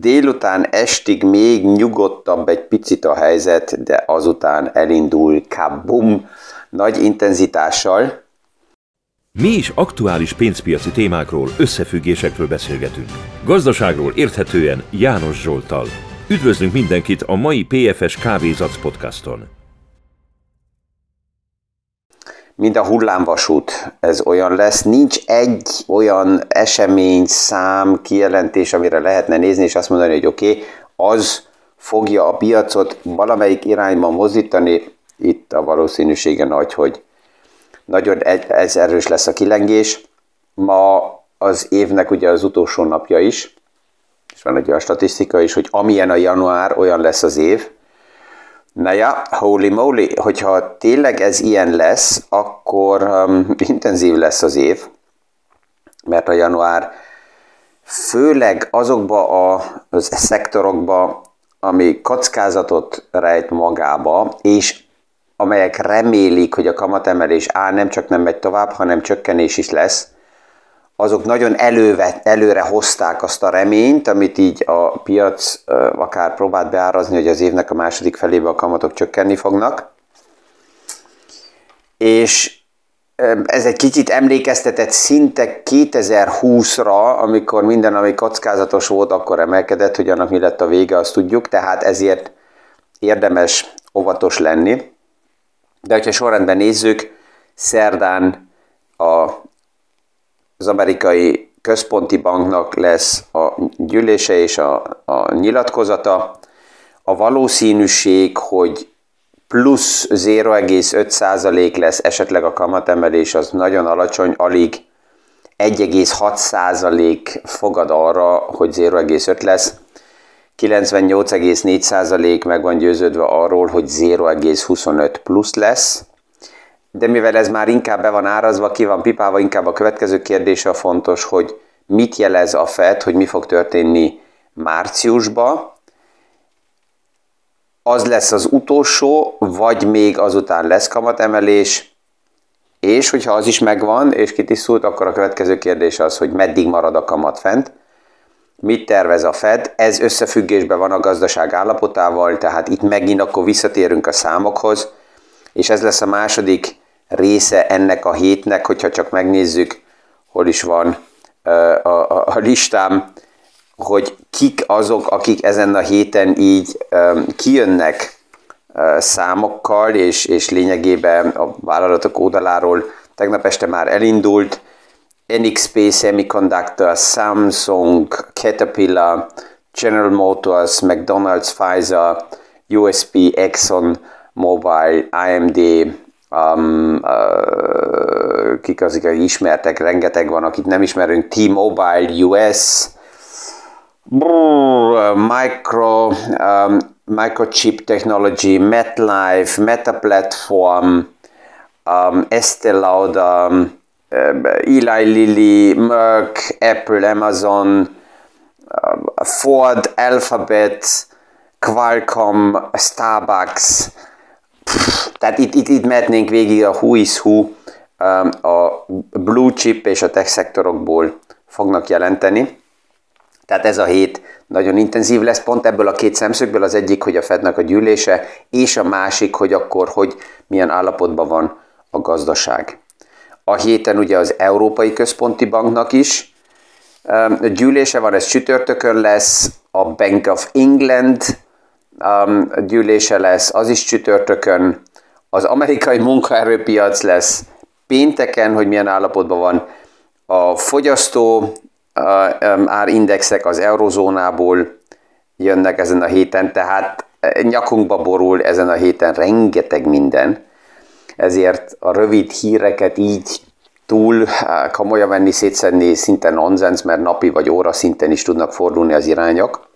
délután estig még nyugodtabb egy picit a helyzet, de azután elindul kabum nagy intenzitással. Mi is aktuális pénzpiaci témákról, összefüggésekről beszélgetünk. Gazdaságról érthetően János Zsoltal. Üdvözlünk mindenkit a mai PFS Kávézac podcaston. Mind a hullámvasút, ez olyan lesz. Nincs egy olyan esemény, szám, kijelentés, amire lehetne nézni, és azt mondani, hogy oké, okay, az fogja a piacot valamelyik irányba mozdítani. Itt a valószínűsége nagy, hogy nagyon ez erős lesz a kilengés. Ma az évnek ugye az utolsó napja is, és van egy olyan statisztika is, hogy amilyen a január, olyan lesz az év. Na ja, holy moly, hogyha tényleg ez ilyen lesz, akkor um, intenzív lesz az év, mert a január főleg azokba a, az szektorokba, ami kockázatot rejt magába, és amelyek remélik, hogy a kamatemelés á, nem csak nem megy tovább, hanem csökkenés is lesz, azok nagyon előve, előre hozták azt a reményt, amit így a piac akár próbált beárazni, hogy az évnek a második felébe a kamatok csökkenni fognak. És ez egy kicsit emlékeztetett szinte 2020-ra, amikor minden, ami kockázatos volt, akkor emelkedett, hogy annak mi lett a vége, azt tudjuk, tehát ezért érdemes óvatos lenni. De hogyha sorrendben nézzük, szerdán a, az amerikai központi banknak lesz a gyűlése és a, a nyilatkozata. A valószínűség, hogy plusz 0,5% lesz esetleg a kamatemelés, az nagyon alacsony, alig 1,6% fogad arra, hogy 0,5 lesz. 98,4% meg van győződve arról, hogy 0,25 plusz lesz, de mivel ez már inkább be van árazva, ki van pipálva, inkább a következő kérdése a fontos, hogy mit jelez a FED, hogy mi fog történni márciusba, az lesz az utolsó, vagy még azután lesz kamatemelés, és hogyha az is megvan, és kitisztult, akkor a következő kérdés az, hogy meddig marad a kamat fent. Mit tervez a Fed. Ez összefüggésben van a gazdaság állapotával, tehát itt megint akkor visszatérünk a számokhoz, és ez lesz a második része ennek a hétnek, hogyha csak megnézzük, hol is van a, a, a listám, hogy kik azok, akik ezen a héten így um, kijönnek uh, számokkal, és, és lényegében a vállalatok oldaláról. Tegnap este már elindult, NXP Semiconductor, Samsung, Caterpillar, General Motors, McDonald's, Pfizer, USB, Exxon, Mobile, AMD, um, uh, kik azok, akik ismertek, rengeteg van, akit nem ismerünk, T-Mobile, US, brr, Micro, um, Microchip Technology, MetLife, Meta Platform, um, Estee Lauder, Eli Lilly, Merck, Apple, Amazon, Ford, Alphabet, Qualcomm, Starbucks, tehát itt, itt, itt mehetnénk végig a who is who, a blue chip és a tech szektorokból fognak jelenteni. Tehát ez a hét nagyon intenzív lesz, pont ebből a két szemszögből az egyik, hogy a Fednek a gyűlése, és a másik, hogy akkor, hogy milyen állapotban van a gazdaság a héten ugye az Európai Központi Banknak is um, gyűlése van, ez csütörtökön lesz, a Bank of England um, gyűlése lesz, az is csütörtökön, az amerikai munkaerőpiac lesz pénteken, hogy milyen állapotban van, a fogyasztó um, árindexek az eurozónából jönnek ezen a héten, tehát nyakunkba borul ezen a héten rengeteg minden ezért a rövid híreket így túl komolyan venni, szétszedni szinte nonsens, mert napi vagy óra szinten is tudnak fordulni az irányok.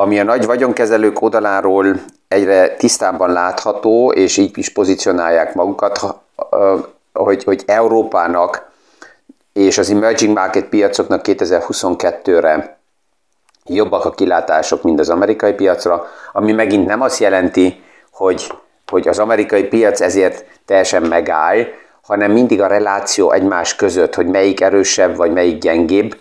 Ami a nagy vagyonkezelők oldaláról egyre tisztábban látható, és így is pozícionálják magukat, hogy, hogy Európának és az emerging market piacoknak 2022-re jobbak a kilátások, mint az amerikai piacra, ami megint nem azt jelenti, hogy hogy az amerikai piac ezért teljesen megáll, hanem mindig a reláció egymás között, hogy melyik erősebb, vagy melyik gyengébb,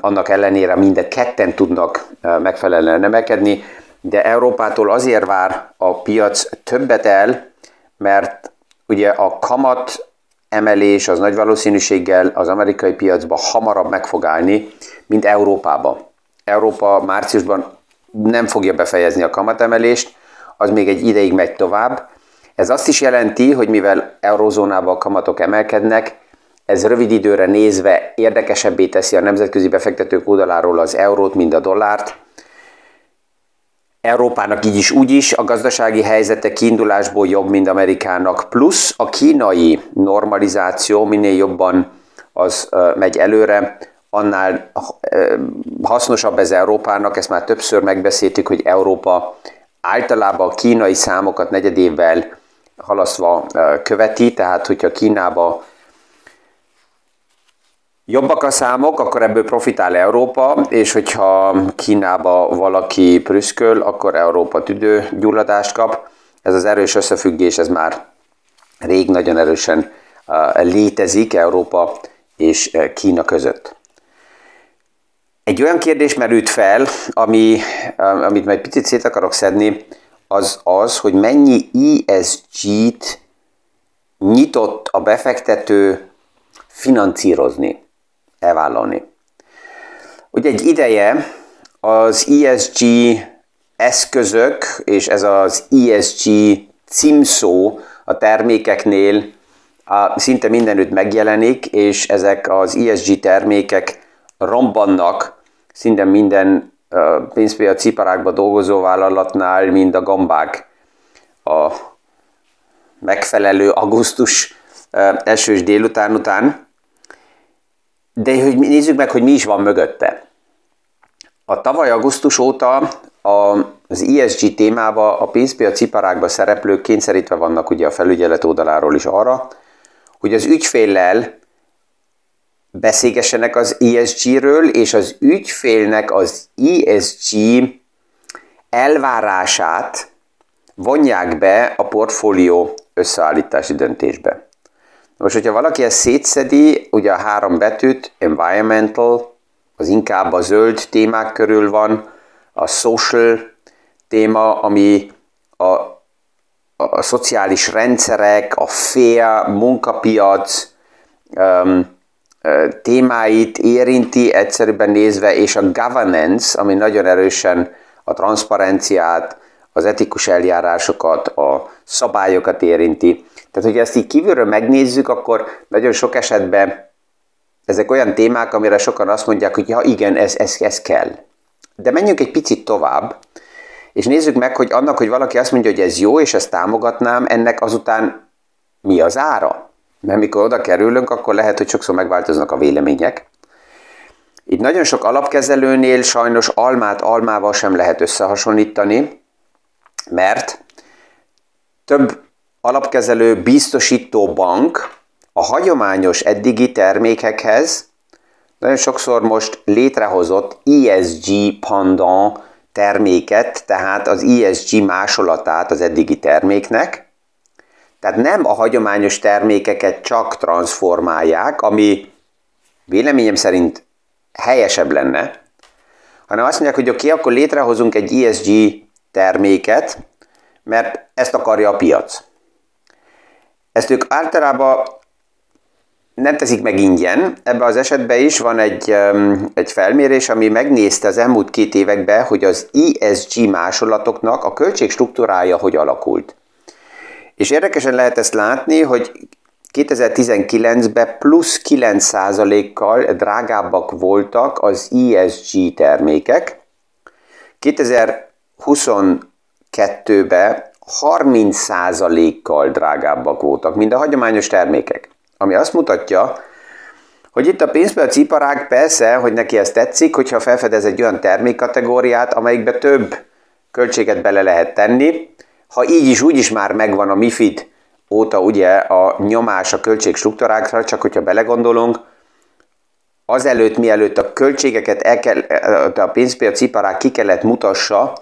annak ellenére minden ketten tudnak megfelelően emelkedni, de Európától azért vár a piac többet el, mert ugye a kamat emelés az nagy valószínűséggel az amerikai piacba hamarabb meg fog állni, mint Európába. Európa márciusban nem fogja befejezni a kamatemelést, az még egy ideig megy tovább. Ez azt is jelenti, hogy mivel eurozónában a kamatok emelkednek, ez rövid időre nézve érdekesebbé teszi a nemzetközi befektetők oldaláról az eurót, mint a dollárt. Európának így is úgy is. A gazdasági helyzete kiindulásból jobb, mint Amerikának, plusz a kínai normalizáció minél jobban az megy előre, annál hasznosabb ez Európának, ezt már többször megbeszéltük, hogy Európa általában a kínai számokat negyedévvel halasztva követi, tehát hogyha Kínába jobbak a számok, akkor ebből profitál Európa, és hogyha Kínába valaki prüszköl, akkor Európa tüdő gyulladást kap. Ez az erős összefüggés, ez már rég nagyon erősen létezik Európa és Kína között. Egy olyan kérdés merült fel, ami, amit majd picit szét akarok szedni, az az, hogy mennyi ESG-t nyitott a befektető financírozni, elvállalni. Ugye egy ideje az ESG eszközök és ez az ESG címszó a termékeknél a, szinte mindenütt megjelenik, és ezek az ESG termékek rombannak szinte minden pénzpiaci iparágban dolgozó vállalatnál, mind a gambák a megfelelő augusztus esős délután után. De hogy nézzük meg, hogy mi is van mögötte. A tavaly augusztus óta az ESG témába a pénzpiaci iparágban szereplők kényszerítve vannak ugye a felügyelet oldaláról is arra, hogy az ügyféllel beszélgessenek az ESG-ről, és az ügyfélnek az ESG elvárását vonják be a portfólió összeállítási döntésbe. Most, hogyha valaki ezt szétszedi, ugye a három betűt, environmental, az inkább a zöld témák körül van, a social téma, ami a, a, a szociális rendszerek, a fair munkapiac, um, témáit érinti egyszerűen nézve, és a governance, ami nagyon erősen a transzparenciát, az etikus eljárásokat, a szabályokat érinti. Tehát, hogy ezt így kívülről megnézzük, akkor nagyon sok esetben ezek olyan témák, amire sokan azt mondják, hogy ja igen, ez, ez, ez kell. De menjünk egy picit tovább, és nézzük meg, hogy annak, hogy valaki azt mondja, hogy ez jó, és ezt támogatnám, ennek azután mi az ára? Mert mikor oda kerülünk, akkor lehet, hogy sokszor megváltoznak a vélemények. Itt nagyon sok alapkezelőnél sajnos almát almával sem lehet összehasonlítani, mert több alapkezelő biztosító bank a hagyományos eddigi termékekhez nagyon sokszor most létrehozott ESG pendant terméket, tehát az ESG másolatát az eddigi terméknek, tehát nem a hagyományos termékeket csak transformálják, ami véleményem szerint helyesebb lenne, hanem azt mondják, hogy oké, okay, akkor létrehozunk egy ESG terméket, mert ezt akarja a piac. Ezt ők általában nem teszik meg ingyen. Ebben az esetben is van egy, egy felmérés, ami megnézte az elmúlt két években, hogy az ESG másolatoknak a költségstruktúrája hogy alakult. És érdekesen lehet ezt látni, hogy 2019-ben plusz 9%-kal drágábbak voltak az ESG termékek, 2022-ben 30%-kal drágábbak voltak, mint a hagyományos termékek. Ami azt mutatja, hogy itt a pénzpiaci iparág persze, hogy neki ez tetszik, hogyha felfedez egy olyan termékkategóriát, amelyikbe több költséget bele lehet tenni, ha így is, úgy is már megvan a MIFID óta ugye a nyomás a költségstruktúrákra, csak hogyha belegondolunk, azelőtt, mielőtt a költségeket el kell, a pénzpiaci iparák ki kellett mutassa,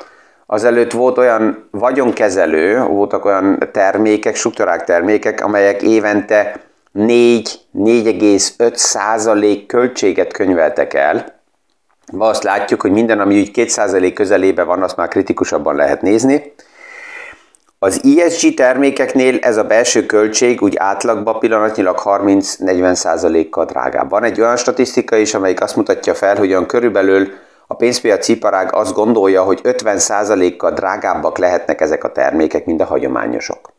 azelőtt volt olyan vagyonkezelő, voltak olyan termékek, struktúrák termékek, amelyek évente 4-4,5 százalék költséget könyveltek el, Ma azt látjuk, hogy minden, ami úgy 2% közelébe van, azt már kritikusabban lehet nézni. Az ESG termékeknél ez a belső költség úgy átlagban pillanatnyilag 30-40%-kal drágább. Van egy olyan statisztika is, amelyik azt mutatja fel, hogy olyan körülbelül a pénzpiaci iparág azt gondolja, hogy 50%-kal drágábbak lehetnek ezek a termékek, mint a hagyományosok.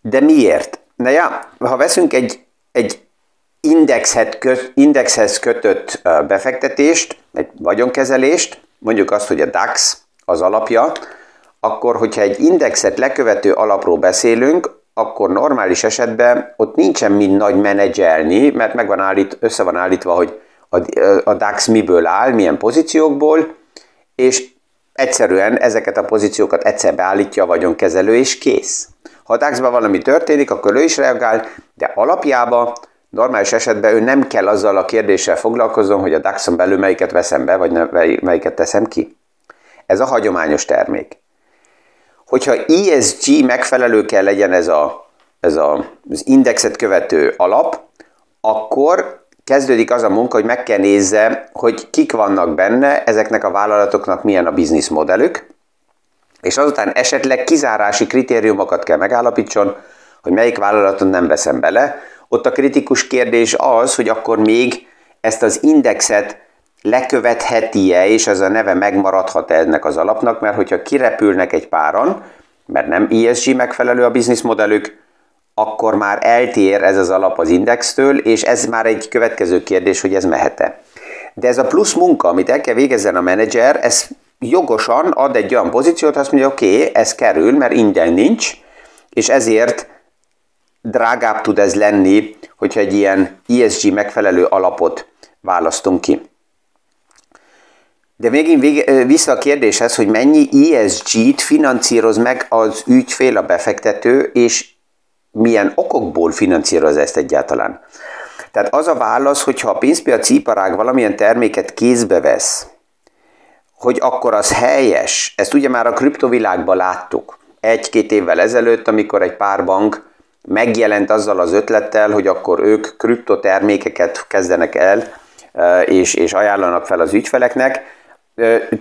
De miért? Na ja, ha veszünk egy, egy indexhez kötött befektetést, egy vagyonkezelést, mondjuk azt, hogy a DAX az alapja, akkor hogyha egy indexet lekövető alapról beszélünk, akkor normális esetben ott nincsen mind nagy menedzselni, mert meg van állít, össze van állítva, hogy a, a DAX miből áll, milyen pozíciókból, és egyszerűen ezeket a pozíciókat egyszer beállítja a vagyonkezelő, és kész. Ha a DAX-ban valami történik, akkor ő is reagál, de alapjában normális esetben ő nem kell azzal a kérdéssel foglalkozzon, hogy a DAX-on belül melyiket veszem be, vagy melyiket teszem ki. Ez a hagyományos termék. Hogyha ESG megfelelő kell legyen ez, a, ez a, az indexet követő alap, akkor kezdődik az a munka, hogy meg kell nézze, hogy kik vannak benne, ezeknek a vállalatoknak milyen a bizniszmodellük, és azután esetleg kizárási kritériumokat kell megállapítson, hogy melyik vállalaton nem veszem bele. Ott a kritikus kérdés az, hogy akkor még ezt az indexet lekövetheti-e, és ez a neve megmaradhat-e ennek az alapnak, mert hogyha kirepülnek egy páran, mert nem ESG megfelelő a bizniszmodellük, akkor már eltér ez az alap az indextől, és ez már egy következő kérdés, hogy ez mehet-e. De ez a plusz munka, amit el kell végezzen a menedzser, ez jogosan ad egy olyan pozíciót, azt mondja, oké, okay, ez kerül, mert ingyen nincs, és ezért drágább tud ez lenni, hogyha egy ilyen ESG megfelelő alapot választunk ki. De még vége, vissza a kérdéshez, hogy mennyi ESG-t financíroz meg az ügyfél, a befektető, és milyen okokból finanszíroz ezt egyáltalán. Tehát az a válasz, hogyha a pénzpiaci iparág valamilyen terméket kézbe vesz, hogy akkor az helyes, ezt ugye már a kriptovilágban láttuk. Egy-két évvel ezelőtt, amikor egy pár bank megjelent azzal az ötlettel, hogy akkor ők kriptotermékeket kezdenek el, és, és ajánlanak fel az ügyfeleknek.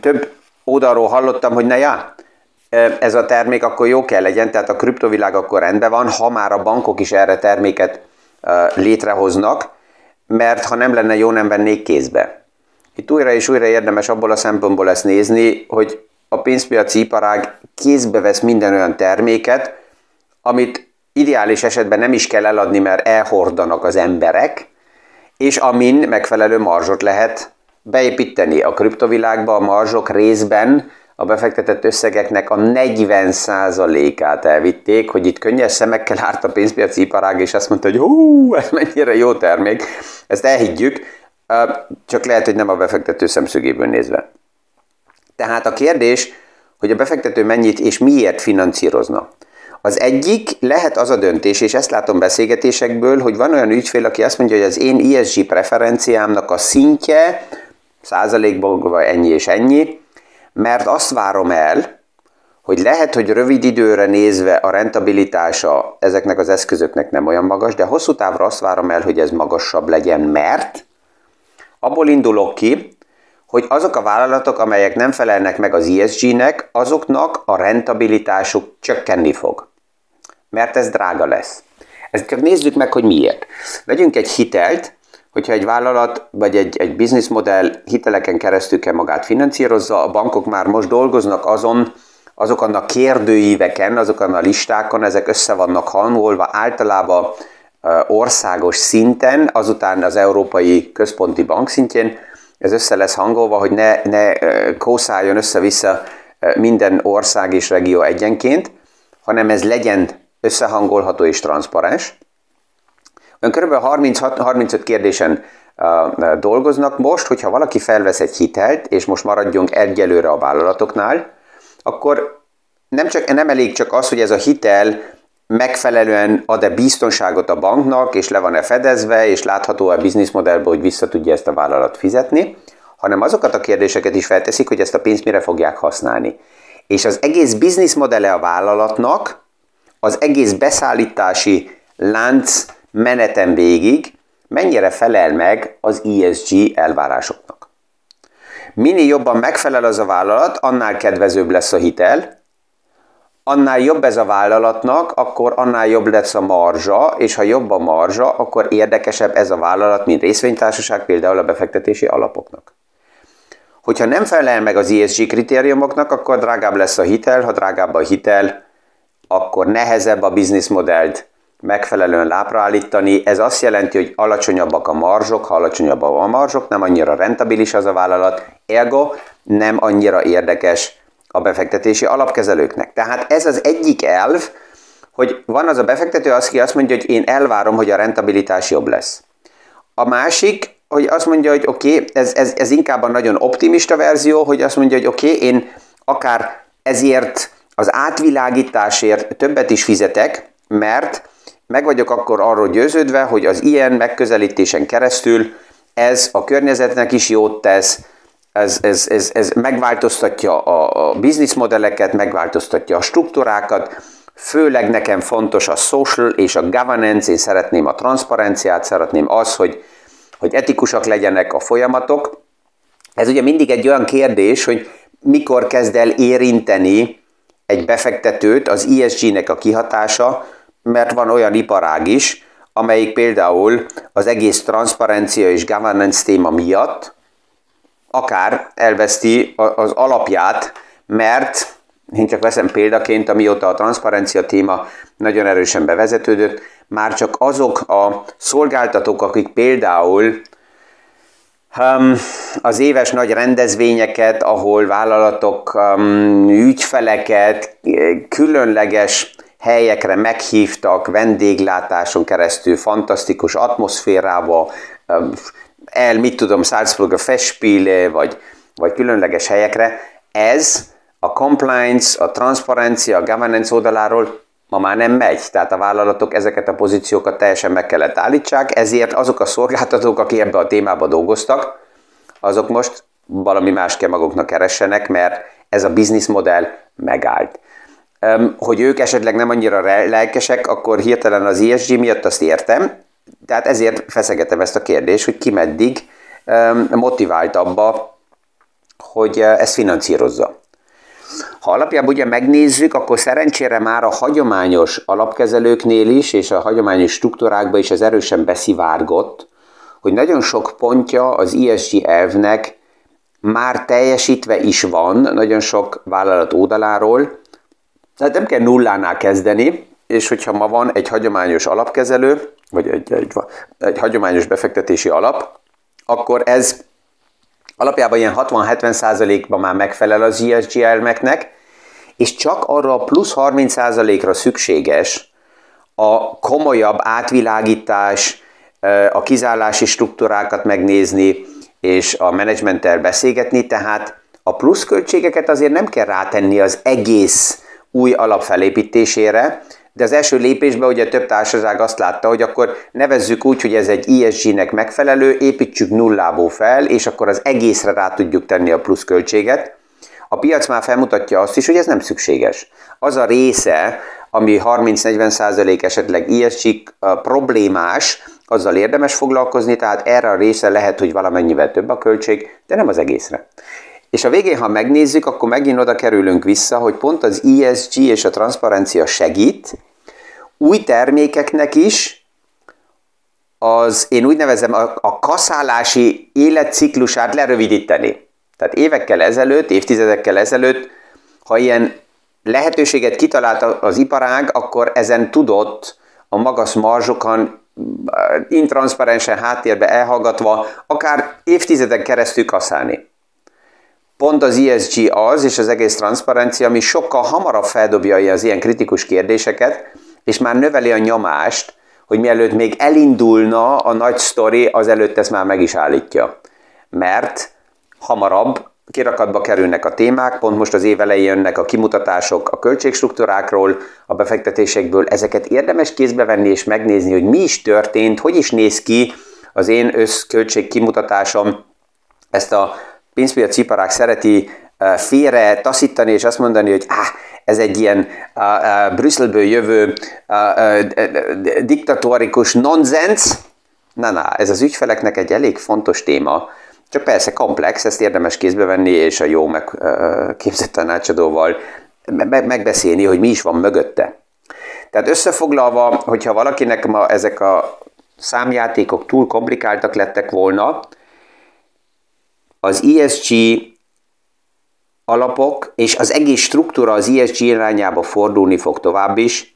Több oldalról hallottam, hogy na já, ez a termék akkor jó kell legyen, tehát a kriptovilág akkor rendben van, ha már a bankok is erre terméket létrehoznak, mert ha nem lenne jó, nem vennék kézbe. Itt újra és újra érdemes abból a szempontból ezt nézni, hogy a pénzpiaci iparág kézbe vesz minden olyan terméket, amit ideális esetben nem is kell eladni, mert elhordanak az emberek, és amin megfelelő marzsot lehet beépíteni. A kriptovilágban a marzsok részben a befektetett összegeknek a 40%-át elvitték, hogy itt könnyes szemekkel árt a pénzpiaci iparág, és azt mondta, hogy hú, ez mennyire jó termék. Ezt elhiggyük, csak lehet, hogy nem a befektető szemszögéből nézve. Tehát a kérdés, hogy a befektető mennyit és miért finanszírozna. Az egyik lehet az a döntés, és ezt látom beszélgetésekből, hogy van olyan ügyfél, aki azt mondja, hogy az én ESG preferenciámnak a szintje százalékban ennyi és ennyi, mert azt várom el, hogy lehet, hogy rövid időre nézve a rentabilitása ezeknek az eszközöknek nem olyan magas, de hosszú távra azt várom el, hogy ez magasabb legyen, mert abból indulok ki, hogy azok a vállalatok, amelyek nem felelnek meg az ESG-nek, azoknak a rentabilitásuk csökkenni fog. Mert ez drága lesz. Ezt csak nézzük meg, hogy miért. Vegyünk egy hitelt, hogyha egy vállalat vagy egy, egy bizniszmodell hiteleken keresztül kell magát finanszírozza, a bankok már most dolgoznak azon, azokon a kérdőíveken, azokon a listákon, ezek össze vannak hangolva általában országos szinten, azután az Európai Központi Bank szintjén, ez össze lesz hangolva, hogy ne, ne kószáljon össze-vissza minden ország és regió egyenként, hanem ez legyen összehangolható és transzparens. Ön kb. 36-35 kérdésen dolgoznak most, hogyha valaki felvesz egy hitelt, és most maradjunk egyelőre a vállalatoknál, akkor nem, csak, nem elég csak az, hogy ez a hitel megfelelően ad-e biztonságot a banknak, és le van-e fedezve, és látható a bizniszmodellből, hogy vissza tudja ezt a vállalat fizetni, hanem azokat a kérdéseket is felteszik, hogy ezt a pénzt mire fogják használni. És az egész bizniszmodelle a vállalatnak, az egész beszállítási lánc meneten végig mennyire felel meg az ESG elvárásoknak. Minél jobban megfelel az a vállalat, annál kedvezőbb lesz a hitel, annál jobb ez a vállalatnak, akkor annál jobb lesz a marzsa, és ha jobb a marzsa, akkor érdekesebb ez a vállalat, mint részvénytársaság, például a befektetési alapoknak. Hogyha nem felel meg az ESG kritériumoknak, akkor drágább lesz a hitel, ha drágább a hitel, akkor nehezebb a bizniszmodellt megfelelően lábra állítani. Ez azt jelenti, hogy alacsonyabbak a marzsok, ha alacsonyabbak a marzsok, nem annyira rentabilis az a vállalat, ergo nem annyira érdekes a befektetési alapkezelőknek. Tehát ez az egyik elv, hogy van az a befektető, aki azt mondja, hogy én elvárom, hogy a rentabilitás jobb lesz. A másik, hogy azt mondja, hogy oké, okay, ez, ez, ez inkább a nagyon optimista verzió, hogy azt mondja, hogy oké, okay, én akár ezért az átvilágításért többet is fizetek, mert meg vagyok akkor arról győződve, hogy az ilyen megközelítésen keresztül ez a környezetnek is jót tesz, ez, ez, ez, ez megváltoztatja a, a bizniszmodelleket, megváltoztatja a struktúrákat, főleg nekem fontos a social és a governance, én szeretném a transzparenciát, szeretném az, hogy, hogy etikusak legyenek a folyamatok. Ez ugye mindig egy olyan kérdés, hogy mikor kezd el érinteni egy befektetőt az ESG-nek a kihatása, mert van olyan iparág is, amelyik például az egész transzparencia és governance téma miatt akár elveszti az alapját, mert én csak veszem példaként, amióta a transzparencia téma nagyon erősen bevezetődött, már csak azok a szolgáltatók, akik például um, az éves nagy rendezvényeket, ahol vállalatok um, ügyfeleket különleges helyekre meghívtak, vendéglátáson keresztül, fantasztikus atmoszférával, el, mit tudom, Salzburg a Festspiele, vagy, vagy különleges helyekre, ez a compliance, a transzparencia, a governance oldaláról ma már nem megy. Tehát a vállalatok ezeket a pozíciókat teljesen meg kellett állítsák, ezért azok a szolgáltatók, akik ebbe a témába dolgoztak, azok most valami más kell maguknak keressenek, mert ez a bizniszmodell megállt. Hogy ők esetleg nem annyira lelkesek, akkor hirtelen az ESG miatt azt értem, tehát ezért feszegetem ezt a kérdést, hogy ki meddig motivált abba, hogy ezt finanszírozza. Ha alapjában ugye megnézzük, akkor szerencsére már a hagyományos alapkezelőknél is, és a hagyományos struktúrákban is ez erősen beszivárgott, hogy nagyon sok pontja az ESG elvnek már teljesítve is van, nagyon sok vállalat oldaláról, tehát nem kell nullánál kezdeni, és hogyha ma van egy hagyományos alapkezelő, vagy egy, egy, egy hagyományos befektetési alap, akkor ez alapjában ilyen 60-70%-ban már megfelel az ESG elmeknek, és csak arra a plusz 30%-ra szükséges a komolyabb átvilágítás, a kizállási struktúrákat megnézni, és a menedzsmenttel beszélgetni, tehát a pluszköltségeket azért nem kell rátenni az egész új alap felépítésére, de az első lépésben ugye több társaság azt látta, hogy akkor nevezzük úgy, hogy ez egy ESG-nek megfelelő, építsük nullából fel, és akkor az egészre rá tudjuk tenni a pluszköltséget. A piac már felmutatja azt is, hogy ez nem szükséges. Az a része, ami 30-40% esetleg ESG problémás, azzal érdemes foglalkozni, tehát erre a része lehet, hogy valamennyivel több a költség, de nem az egészre. És a végén, ha megnézzük, akkor megint oda kerülünk vissza, hogy pont az ESG és a transzparencia segít új termékeknek is, az én úgy nevezem a, a kaszálási életciklusát lerövidíteni. Tehát évekkel ezelőtt, évtizedekkel ezelőtt, ha ilyen lehetőséget kitalált az iparág, akkor ezen tudott a magas marzsokon intranszparensen háttérbe elhallgatva akár évtizedek keresztül kaszálni. Pont az ESG az, és az egész transzparencia, ami sokkal hamarabb feldobja az ilyen kritikus kérdéseket, és már növeli a nyomást, hogy mielőtt még elindulna a nagy sztori, azelőtt ezt már meg is állítja. Mert hamarabb kirakatba kerülnek a témák, pont most az év elején jönnek a kimutatások a költségstruktúrákról, a befektetésekből, ezeket érdemes kézbe venni és megnézni, hogy mi is történt, hogy is néz ki az én összköltség kimutatásom, ezt a pénzpiaci iparág szereti félre taszítani, és azt mondani, hogy ah, ez egy ilyen uh, uh, Brüsszelből jövő uh, uh, diktatórikus nonsens, Na, na, ez az ügyfeleknek egy elég fontos téma, csak persze komplex, ezt érdemes kézbe venni, és a jó megképzett tanácsadóval megbeszélni, hogy mi is van mögötte. Tehát összefoglalva, hogyha valakinek ma ezek a számjátékok túl komplikáltak lettek volna, az ESG alapok és az egész struktúra az ESG irányába fordulni fog tovább is.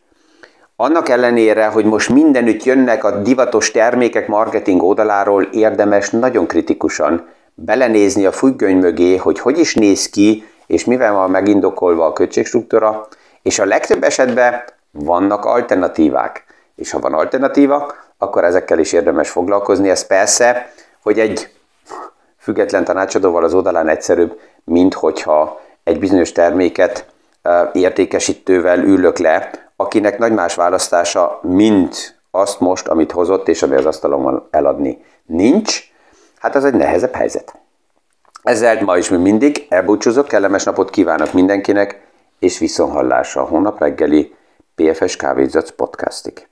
Annak ellenére, hogy most mindenütt jönnek a divatos termékek marketing oldaláról, érdemes nagyon kritikusan belenézni a függöny mögé, hogy hogy is néz ki, és mivel van megindokolva a költségstruktúra, és a legtöbb esetben vannak alternatívák. És ha van alternatíva, akkor ezekkel is érdemes foglalkozni. Ez persze, hogy egy független tanácsadóval az oldalán egyszerűbb, mint hogyha egy bizonyos terméket értékesítővel ülök le, akinek nagy más választása, mint azt most, amit hozott, és ami az asztalon eladni. Nincs, hát az egy nehezebb helyzet. Ezzel ma is, mint mindig, elbúcsúzok, kellemes napot kívánok mindenkinek, és viszonhallásra a hónap reggeli PFS Kávézac podcastig.